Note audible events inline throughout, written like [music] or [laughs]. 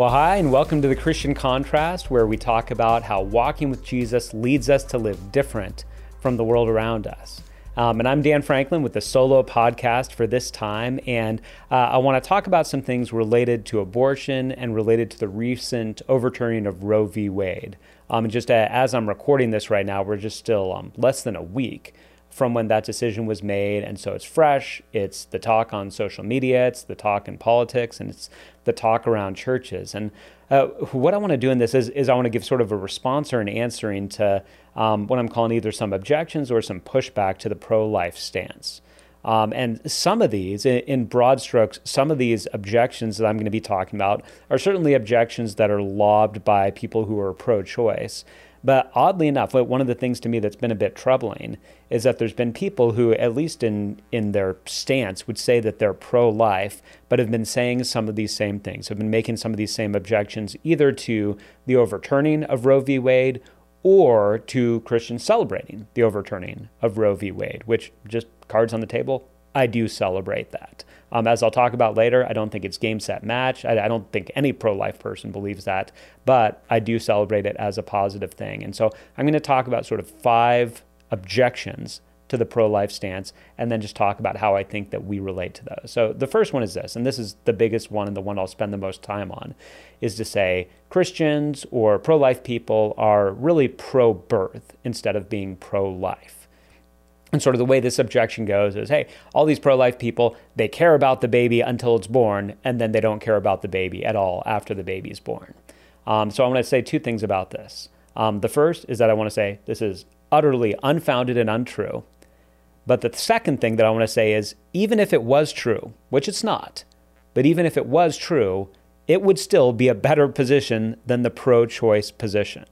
Well, hi, and welcome to the Christian Contrast, where we talk about how walking with Jesus leads us to live different from the world around us. Um, and I'm Dan Franklin with the solo podcast for this time. And uh, I want to talk about some things related to abortion and related to the recent overturning of Roe v. Wade. Um, and just uh, as I'm recording this right now, we're just still um, less than a week from when that decision was made. And so it's fresh. It's the talk on social media, it's the talk in politics, and it's the talk around churches. And uh, what I want to do in this is, is I want to give sort of a response or an answering to um, what I'm calling either some objections or some pushback to the pro life stance. Um, and some of these, in, in, broad strokes, some of these objections that I'm going to be talking about are certainly objections that are lobbed by people who are pro choice. But oddly enough, one of the things to me that's been a bit troubling is that there's been people who, at least in, in their stance, would say that they're pro life, but have been saying some of these same things, have been making some of these same objections either to the overturning of Roe v. Wade or to Christians celebrating the overturning of Roe v. Wade, which just cards on the table, I do celebrate that. Um, as I'll talk about later, I don't think it's game, set, match. I, I don't think any pro life person believes that, but I do celebrate it as a positive thing. And so I'm going to talk about sort of five objections to the pro life stance and then just talk about how I think that we relate to those. So the first one is this, and this is the biggest one and the one I'll spend the most time on, is to say Christians or pro life people are really pro birth instead of being pro life. And sort of the way this objection goes is hey, all these pro life people, they care about the baby until it's born, and then they don't care about the baby at all after the baby's born. Um, so I want to say two things about this. Um, the first is that I want to say this is utterly unfounded and untrue. But the second thing that I want to say is even if it was true, which it's not, but even if it was true, it would still be a better position than the pro choice position.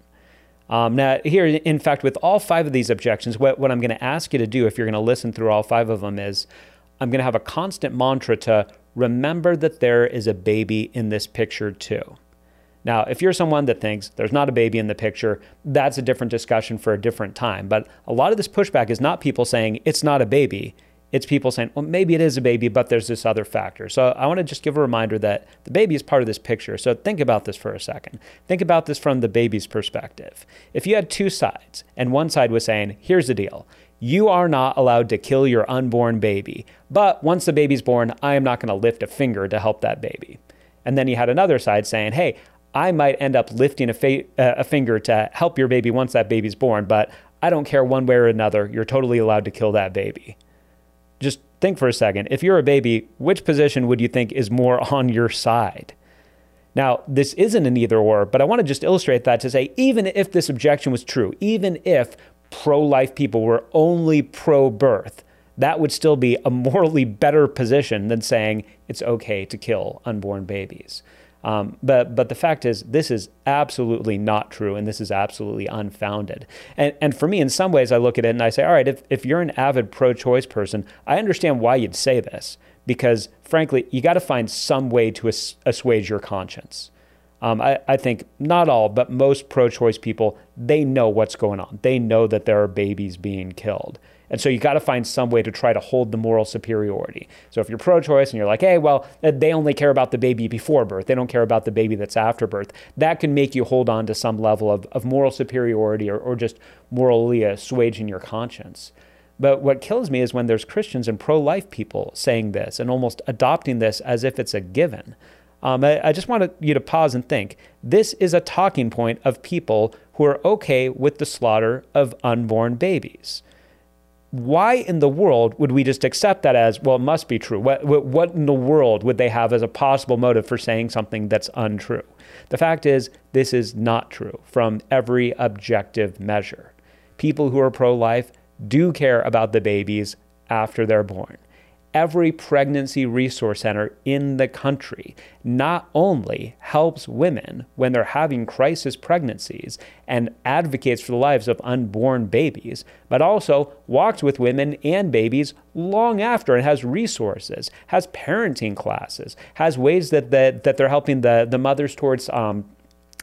Um, now, here, in fact, with all five of these objections, what, what I'm going to ask you to do if you're going to listen through all five of them is I'm going to have a constant mantra to remember that there is a baby in this picture too. Now, if you're someone that thinks there's not a baby in the picture, that's a different discussion for a different time. But a lot of this pushback is not people saying it's not a baby it's people saying, well, maybe it is a baby, but there's this other factor. So I want to just give a reminder that the baby is part of this picture. So think about this for a second. Think about this from the baby's perspective. If you had two sides, and one side was saying, here's the deal. You are not allowed to kill your unborn baby, but once the baby's born, I am not going to lift a finger to help that baby. And then you had another side saying, hey, I might end up lifting a, fa- uh, a finger to help your baby once that baby's born, but I don't care one way or another. You're totally allowed to kill that baby think for a second. If you're a baby, which position would you think is more [laughs] on your side? Now, this isn't an either or, but I want to just illustrate that to say even if this objection was true, even if pro life people were only pro birth, that would still be a morally better position than saying it's okay to kill unborn babies. Um, but but the fact is, this is absolutely not true, and this is absolutely unfounded. And and for me, in some ways, I look at it and I say, all right, if if you're an avid pro-choice person, I understand why you'd say this because frankly, you got to find some way to ass- assuage your conscience. Um, I, I think not all, but most pro-choice people, they know what's going on. They know that there are babies being killed. And so you got to find some way to try to hold the moral superiority. So if you're pro choice and you're like, hey, well, uh, they only care about the baby before birth, they don't care about the baby that's after birth, that can make you hold on to some level of, of moral superiority or, or just morally assuaging your conscience. But what kills me is when there's Christians and pro life people saying this and almost adopting this as if it's a given. Um, I, I, just want you to pause and think. This is a talking point of people who are okay with the slaughter of unborn babies why in the world would we just accept that as well it must be true? What, what in the world would they have as a possible motive for saying something that's untrue? The fact is this is not true from every objective measure. People who are pro-life do care about the babies after they're born every pregnancy resource center in the country not only helps women when they're having crisis pregnancies and advocates for the lives of unborn babies, but also walks with women and babies long after and has resources, has parenting classes, has ways that, that, that they're helping the, the mothers towards um,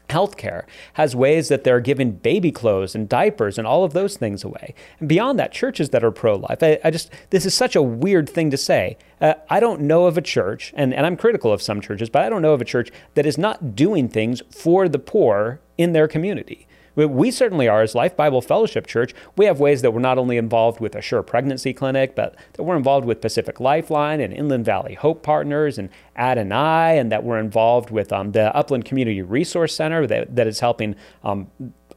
healthcare has ways that they're giving baby clothes and diapers and all of those things away. And beyond that, churches that are pro-life. I, I just this is such a weird thing to say. Uh, I don't know of a church, and, and I'm critical of some churches, but I don't know of a church that is not doing things for the poor in their community. We certainly are, as Life Bible Fellowship Church. We have ways that we're not only involved with Assure Pregnancy Clinic, but that we're involved with Pacific Lifeline and Inland Valley Hope Partners and Adonai, and that we're involved with um, the Upland Community Resource Center that, that is helping um,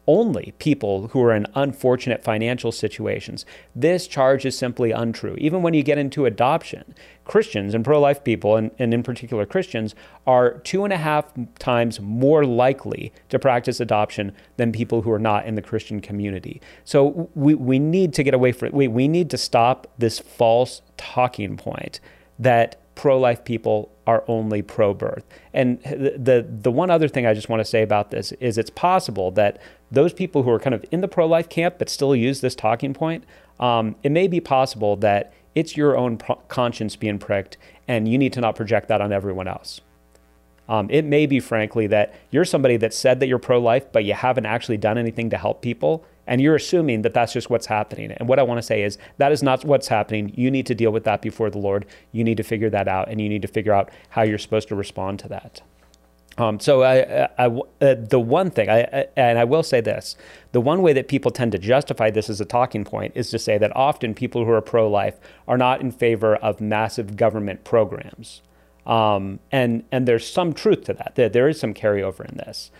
only people who are in unfortunate financial situations. This charge is simply untrue. Even when you get into adoption, Christians and pro life people, and, and, in particular Christians, are two and a half times more likely to practice adoption than people who are not in the Christian community. So we, we need to get away from it. We, we need to stop this false talking point that pro life people are only pro birth. And the, the, one other thing I just want to say about this is it's possible that those people who are kind of in the pro life camp but still use this talking point, um, it may be possible that it's your own pro- conscience being pricked and you need to not project that on everyone else. Um, it may be, frankly, that you're somebody that said that you're pro life, but you haven't actually done anything to help people and you're assuming that that's just what's happening. And what I want to say is that is not what's happening. You need to deal with that before the Lord. You need to figure that out, and you need to figure out how you're supposed to respond to that. Um, so I, I, uh, the one thing, I, and I will say this, the one way that people tend to justify this as a talking point is to say that often people who are pro-life are not in favor of massive government programs, um, and and there's some truth to that. There, there is some carryover in this.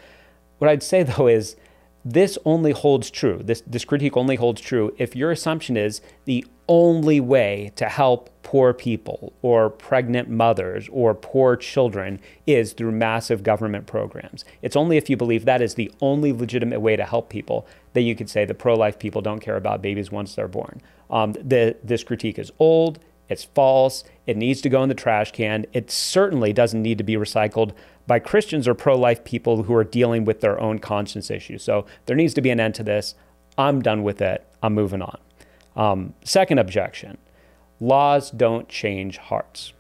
What I'd say though is this only holds true. This, this critique only holds true if your assumption is the only way to help poor people or pregnant mothers or poor children is through massive government programs. It's only if you believe that is the only legitimate way to help people that you could say the pro life people don't care about babies once they're born. Um, the, this critique is old, it's false, it needs to go in the trash can. It certainly doesn't need to be recycled by Christians or pro life people who are dealing with their own conscience issues. So there needs to be an end to this. I'm done with it. I'm moving on. Um, second objection laws don't change hearts.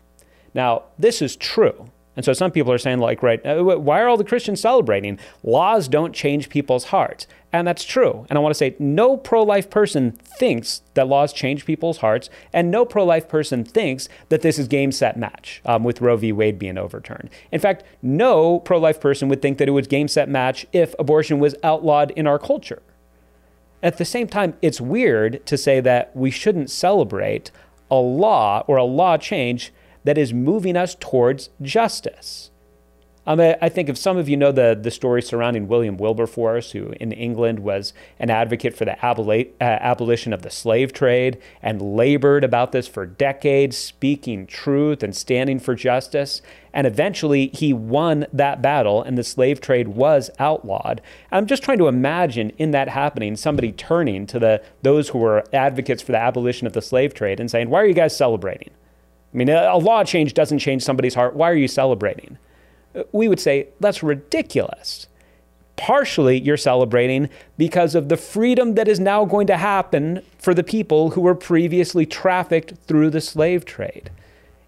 Now, this is true. And so some people are saying, like, right, uh, why are all the Christians celebrating? Laws don't change people's hearts. And that's true. And I want to say, no pro life person thinks that laws change people's hearts, and no pro life person thinks that this is game, set, match um, with Roe v. Wade being overturned. In fact, no pro life person would think that it was game, set, match if abortion was outlawed in our culture. At the same time, it's weird to say that we shouldn't celebrate a law or a law change that is moving us towards justice. Um, I think if some of you know the, the story surrounding William Wilberforce, who in England was an advocate for the uh, abolition of the slave trade and labored about this for decades, speaking truth and standing for justice. And eventually he won that battle and the slave trade was outlawed. I'm just trying to imagine in that happening somebody turning to the, those who were advocates for the abolition of the slave trade and saying, Why are you guys celebrating? I mean, a law change doesn't change somebody's heart. Why are you celebrating? We would say, that's ridiculous. Partially, you're celebrating because of the freedom that is now going to happen for the people who were previously trafficked through the slave trade.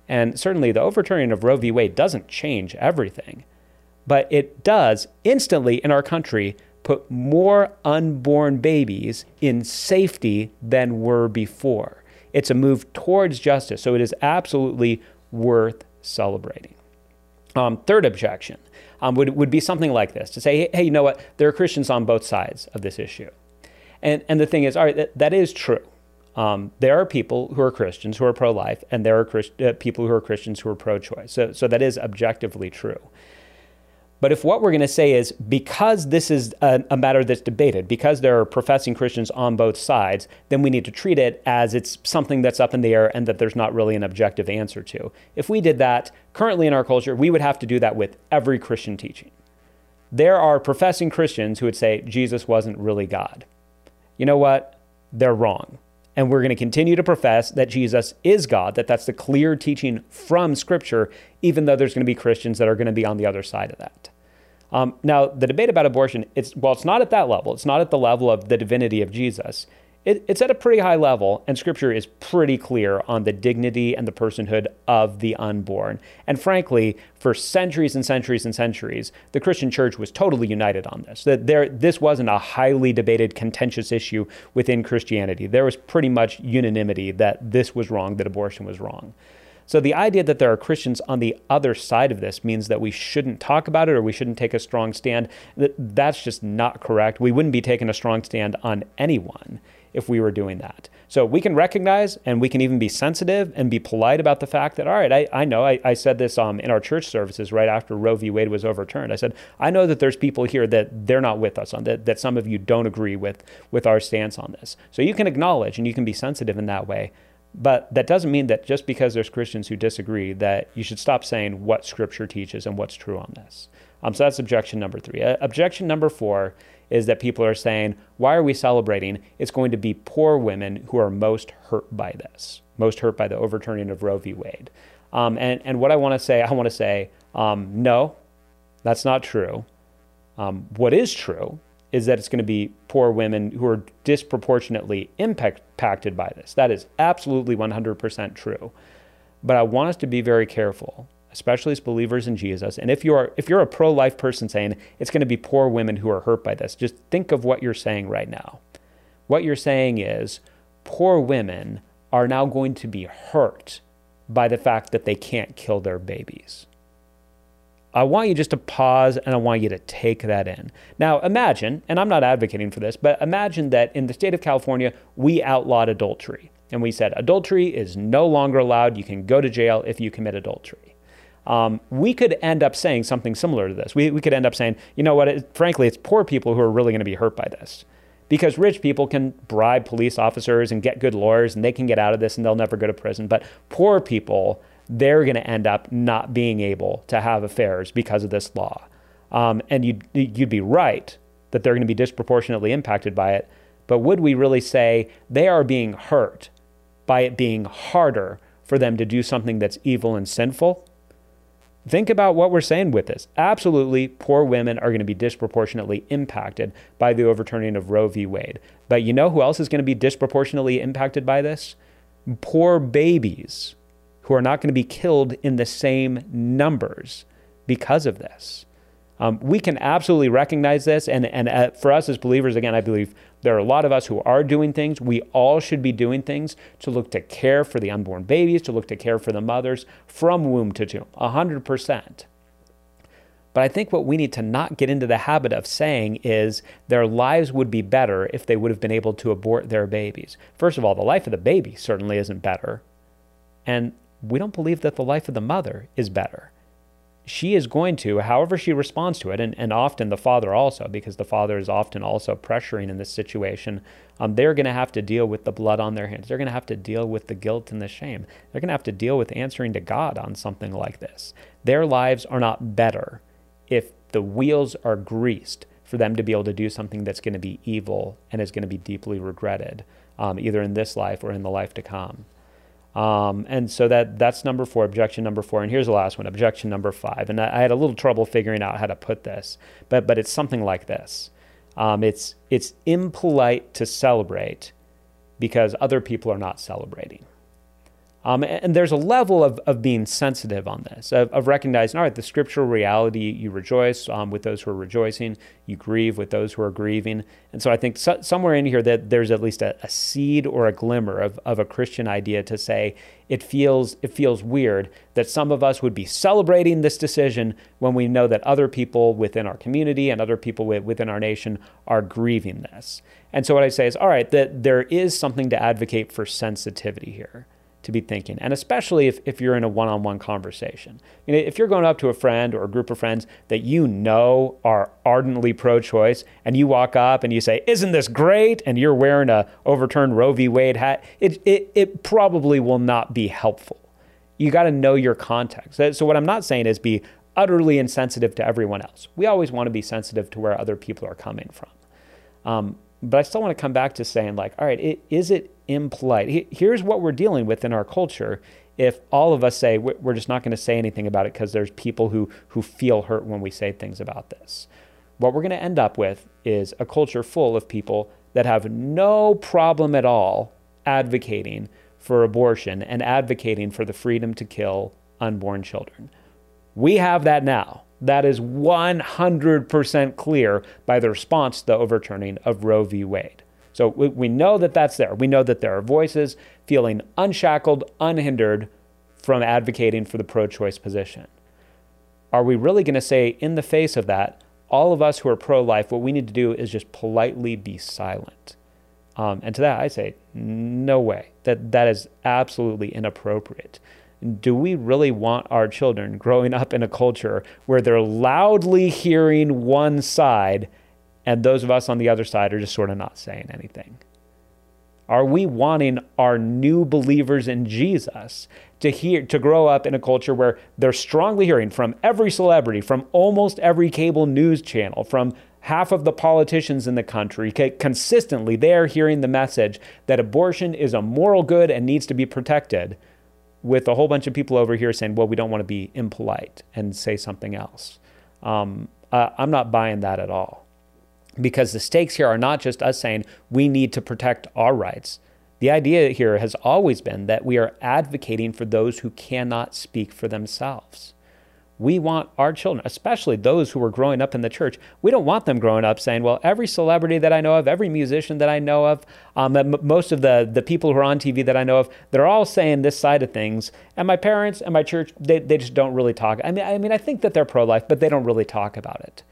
And certainly, the overturning of Roe v. Wade doesn't change everything, but it does instantly in our country put more unborn babies in safety than were before. It's a move towards justice. So it is absolutely worth celebrating. Um, third objection um, would, would be something like this to say, hey, you know what? There are Christians on both sides of this issue. And, and the thing is, all right, that, that is true. Um, there are people who are Christians who are pro life, and there are Christ- uh, people who are Christians who are pro choice. So, so that is objectively true. But if what we're going to say is because this is a, a, matter that's debated, because there are professing Christians on both sides, then we need to treat it as it's something that's up in the air and that there's not really an objective answer to. If we did that currently in our culture, we would have to do that with every Christian teaching. There are professing Christians who would say Jesus wasn't really God. You know what? They're wrong. And we're going to continue to profess that Jesus is God, that that's the clear teaching from Scripture, even though there's going to be Christians that are going to be on the other side of that. Um, now, the debate about abortion, it's, well, it's not at that level. It's not at the level of the divinity of Jesus. It, it's at a pretty high level, and Scripture is pretty clear on the dignity and the personhood of the unborn. And frankly, for centuries and centuries and centuries, the Christian church was totally united on this. That there, this wasn't a highly debated, contentious issue within Christianity. There was pretty much unanimity that this was wrong, that abortion was wrong. So the idea that there are Christians on the other side of this means that we shouldn't talk about it or we shouldn't take a strong stand. That that's just not correct. We wouldn't be taking a strong stand on anyone if we were doing that. So we can recognize and we can even be sensitive and be polite about the fact that, all right, I, I know I, I said this um, in our church services right after Roe v. Wade was overturned. I said, I know that there's people here that they're not with us on that, that some of you don't agree with, with our stance on this. So you can acknowledge and you can be sensitive in that way. But that doesn't mean that just because there's Christians who disagree, that you should stop saying what Scripture teaches and what's true on this. Um, so that's objection number three. Uh, objection number four is that people are saying, why are we celebrating? It's going to be poor women who are most hurt by this, most hurt by the overturning of Roe v. Wade. Um, and, and what I want to say, I want to say, um, no, that's not true. Um, what is true is that it's going to be poor women who are disproportionately impacted by this. That is absolutely 100% true. But I want us to be very careful, especially as believers in Jesus. And if you're if you're a pro-life person saying it's going to be poor women who are hurt by this, just think of what you're saying right now. What you're saying is poor women are now going to be hurt by the fact that they can't kill their babies. I want you just to pause and I want you to take that in. Now, imagine, and I'm not advocating for this, but imagine that in the state of California, we outlawed adultery. And we said adultery is no longer allowed. You can go to jail if you commit adultery. Um, we could end up saying something similar to this. We, we could end up saying, you know what, it, frankly, it's poor people who are really going to be hurt by this. Because rich people can bribe police officers and get good lawyers and they can get out of this and they'll never go to prison. But poor people, they're going to end up not being able to have affairs because of this law. Um, and you'd, you'd be right that they're going to be disproportionately impacted by it. But would we really say they are being hurt by it being harder for them to do something that's evil and sinful? Think about what we're saying with this. Absolutely, poor women are going to be disproportionately impacted by the overturning of Roe v. Wade. But you know who else is going to be disproportionately impacted by this? Poor babies who are not going to be killed in the same numbers because of this. Um, we can absolutely recognize this. And, and uh, for us as believers, again, I believe there are a lot of us who are doing things. We all should be doing things to look to care for the unborn babies, to look to care for the mothers from womb to tomb, 100%. But I think what we need to not get into the habit of saying is their lives would be better if they would have been able to abort their babies. First of all, the life of the baby certainly isn't better. And we don't believe that the life of the mother is better. She is going to, however she responds to it, and, and often the father also, because the father is often also pressuring in this situation, um, they're going to have to deal with the blood on their hands. They're going to have to deal with the guilt and the shame. They're going to have to deal with answering to God on something like this. Their lives are not better if the wheels are greased for them to be able to do something that's going to be evil and is going to be deeply regretted, um, either in this life or in the life to come. Um, and so that that's number four, objection number four. And here's the last one, objection number five. And I, I had a little trouble figuring out how to put this, but but it's something like this. Um, it's it's impolite to celebrate because other people are not celebrating. Um, and there's a level of, of being sensitive on this, of, of recognizing, all right, the scriptural reality, you rejoice um, with those who are rejoicing, you grieve with those who are grieving. And so I think so, somewhere in here that there's at least a, a, seed or a glimmer of, of a Christian idea to say it feels, it feels weird that some of us would be celebrating this decision when we know that other people within our community and other people within our nation are grieving this. And so what I say is, all right, that there is something to advocate for sensitivity here to be thinking. And especially if, if you're in a one on one conversation. You know, if you're going up to a friend or a group of friends that you know are ardently pro choice and you walk up and you say, Isn't this great? And you're wearing a overturned Roe v. Wade hat, it, it, it probably will not be helpful. You got to know your context. So, what I'm not saying is be utterly insensitive to everyone else. We always want to be sensitive to where other people are coming from. Um, but I still want to come back to saying, like, all right, it, is it impolite? Here's what we're dealing with in our culture. If all of us say we're just not going to say anything about it because there's people who who feel hurt when we say things about this, what we're going to end up with is a culture full of people that have no problem at all advocating for abortion and advocating for the freedom to kill unborn children. We have that now. That is 100% clear by the response to the overturning of Roe v. Wade. So we, we know that that's there. We know that there are voices feeling unshackled, unhindered from advocating for the pro choice position. Are we really going to say, in the face of that, all of us who are pro life, what we need to do is just politely be silent? Um, and to that, I say, no way. That, that is absolutely inappropriate. Do we really want our children growing up in a culture where they're loudly hearing one side and those of us on the other side are just sort of not saying anything? Are we wanting our new believers in Jesus to hear to grow up in a culture where they're strongly hearing from every celebrity, from almost every cable news channel, from half of the politicians in the country? Consistently they're hearing the message that abortion is a moral good and needs to be protected with a whole bunch of people over here saying well we don't want to be impolite and say something else. Um, uh, i'm not buying that at all because the stakes here are not just us saying we need to protect our rights. The idea here has always been that we are advocating for those who cannot speak for themselves. We want our children, especially those who are growing up in the church, we don't want them growing up saying, well, every celebrity that I know of, every musician that I know of, um, most of the, the people who are on TV that I know of, they're all saying this side of things. And my parents and my church, they, they just don't really talk. I mean, I mean, I think that they're pro life, but they don't really talk about it.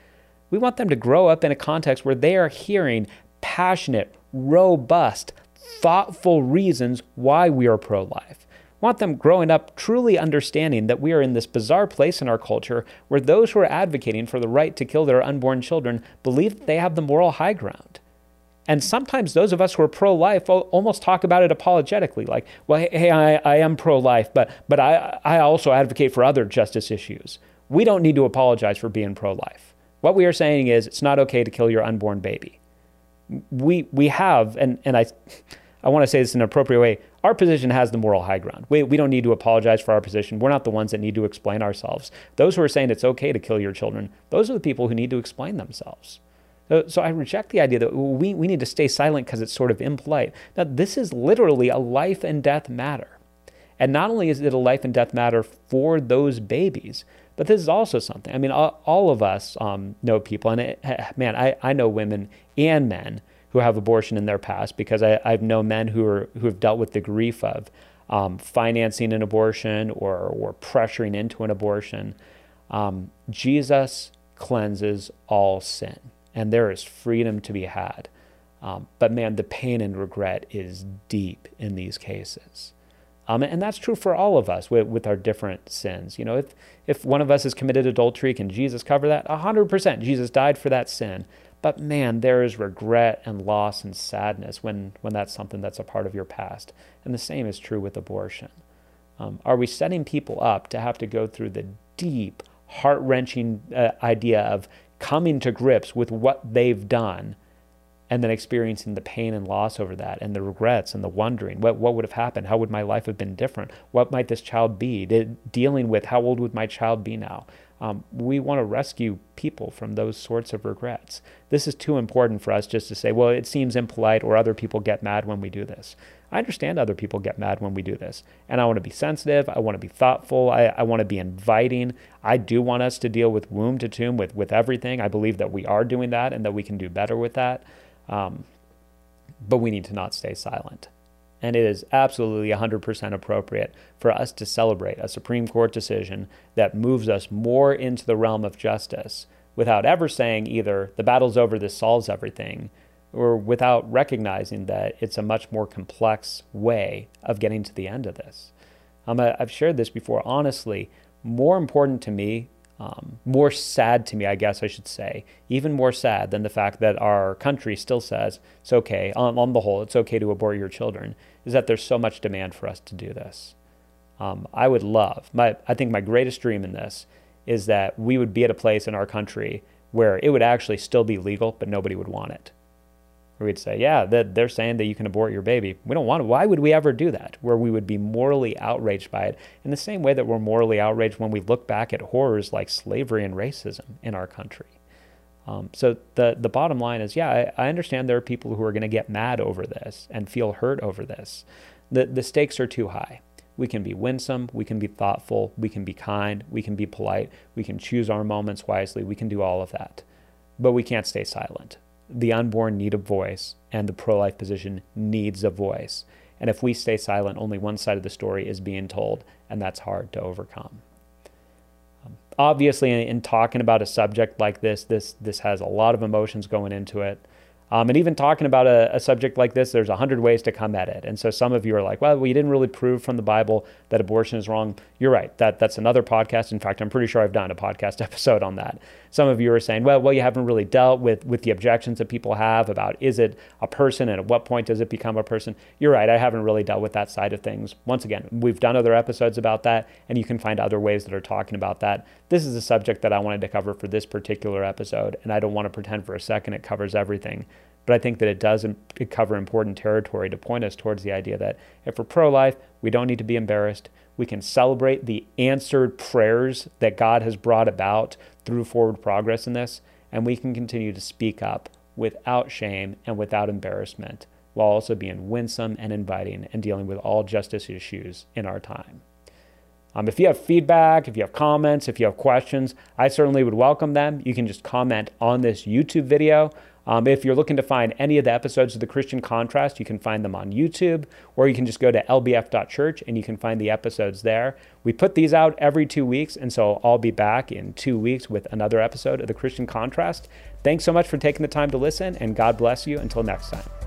We want them to grow up in a context where they are hearing passionate, robust, thoughtful reasons why we are pro life. Want them growing up truly understanding that we are in this bizarre place in our culture where those who are advocating for the right to kill their unborn children believe that they have the moral high ground. And sometimes those of us who are pro life almost talk about it apologetically, like, well, hey, I, I am pro life, but, but I, I also advocate for other justice issues. We don't need to apologize for being pro life. What we are saying is it's not okay to kill your unborn baby. We, we have, and, and I, [laughs] I want to say this in an appropriate way, our position has the moral high ground. We, we don't need to apologize for our position. We're not the ones that need to explain ourselves. Those who are saying it's okay to kill your children, those are the people who need to explain themselves. So, so I reject the idea that we, we need to stay silent because it's sort of impolite. Now, this is literally a life and death matter. And not only is it a life and death matter for those babies, but this is also something. I mean, all, all of us um, know people, and it, man, I, I know women and men who have abortion in their past because I, I've known men who are who have dealt with the grief of um, financing an abortion or or pressuring into an abortion. Um, Jesus cleanses all sin, and there is freedom to be had. Um, but man, the pain and regret is deep in these cases. Um, and that's true for all of us with, with our different sins. You know, if, if one of us has committed adultery, can Jesus cover that? 100%. Jesus died for that sin. But man, there is regret and loss and sadness when, when that's something that's a part of your past. And the same is true with abortion. Um, are we setting people up to have to go through the deep, heart wrenching uh, idea of coming to grips with what they've done and then experiencing the pain and loss over that and the regrets and the wondering what, what would have happened? How would my life have been different? What might this child be? Dealing with how old would my child be now? Um, we want to rescue people from those sorts of regrets. This is too important for us just to say well it seems impolite or other people get mad when we do this. I understand other people get mad when we do this and i want to be sensitive i want to be thoughtful i, I want to be inviting. I do want us to deal with womb to tomb with, with everything. I believe that we are doing that and that we can do better with that um, but we need to not stay silent. And it is absolutely 100% appropriate for us to celebrate a Supreme Court decision that moves us more into the realm of justice without ever saying either the battle's over, this solves everything, or without recognizing that it's a much more complex way of getting to the end of this. Um, I've shared this before. Honestly, more important to me um, more sad to me, I guess I should say, even more sad than the fact that our country still says it's okay, on, on the whole, it's okay to abort your children, is that there's so much demand for us to do this. Um, I would love, my, I think my greatest dream in this is that we would be at a place in our country where it would actually still be legal, but nobody would want it we'd say, yeah, they're saying that you can abort your baby. We don't want to. Why would we ever do that? Where we would be morally outraged by it in the same way that we're morally outraged when we look back at horrors like slavery and racism in our country. Um, so the the bottom line is, yeah, I, I understand there are people who are going to get mad over this and feel hurt over this. The the stakes are too high. We can be winsome, we can be thoughtful, we can be kind, we can be polite, we can choose our moments wisely, we can do all of that. But we can't stay silent. The unborn need a voice, and the pro life position needs a voice. And if we stay silent, only one side of the story is being told, and that's hard to overcome. Um, obviously, in, in talking about a subject like this, this this has a lot of emotions going into it. Um, and even talking about a, a, subject like this, there's a hundred ways to come at it. And so some of you are like, well, we didn't really prove from the Bible that abortion is wrong. You're right. That that's another podcast. In fact, I'm pretty sure I've done a podcast [laughs] episode on that. Some of you are saying, well, well, you haven't really dealt with with the objections that people have about is it a person and at what point does it become a person. You're right. I haven't really dealt with that side of things. Once again, we've done other episodes about that, and you can find other ways that are talking about that. This is a subject that I wanted to cover for this particular episode, and I don't want to pretend for a second it covers everything. But I think that it does cover important territory to point us towards the idea that if we're pro life, we don't need to be embarrassed. We can celebrate the answered prayers that God has brought about through forward progress in this, and we can continue to speak up without shame and without embarrassment, while also being winsome and inviting and dealing with all justice issues in our time. Um, if you have feedback, if you have comments, if you have questions, I certainly would welcome them. You can just comment on this YouTube video um, if you're looking to find any of the episodes of the Christian Contrast, you can find them on YouTube, or you can just go to lbf.church and you can find the episodes there. We put these out every two weeks, and so I'll be back in two weeks with another episode of the Christian Contrast. Thanks so much for taking the time to listen, and God bless you. Until next time.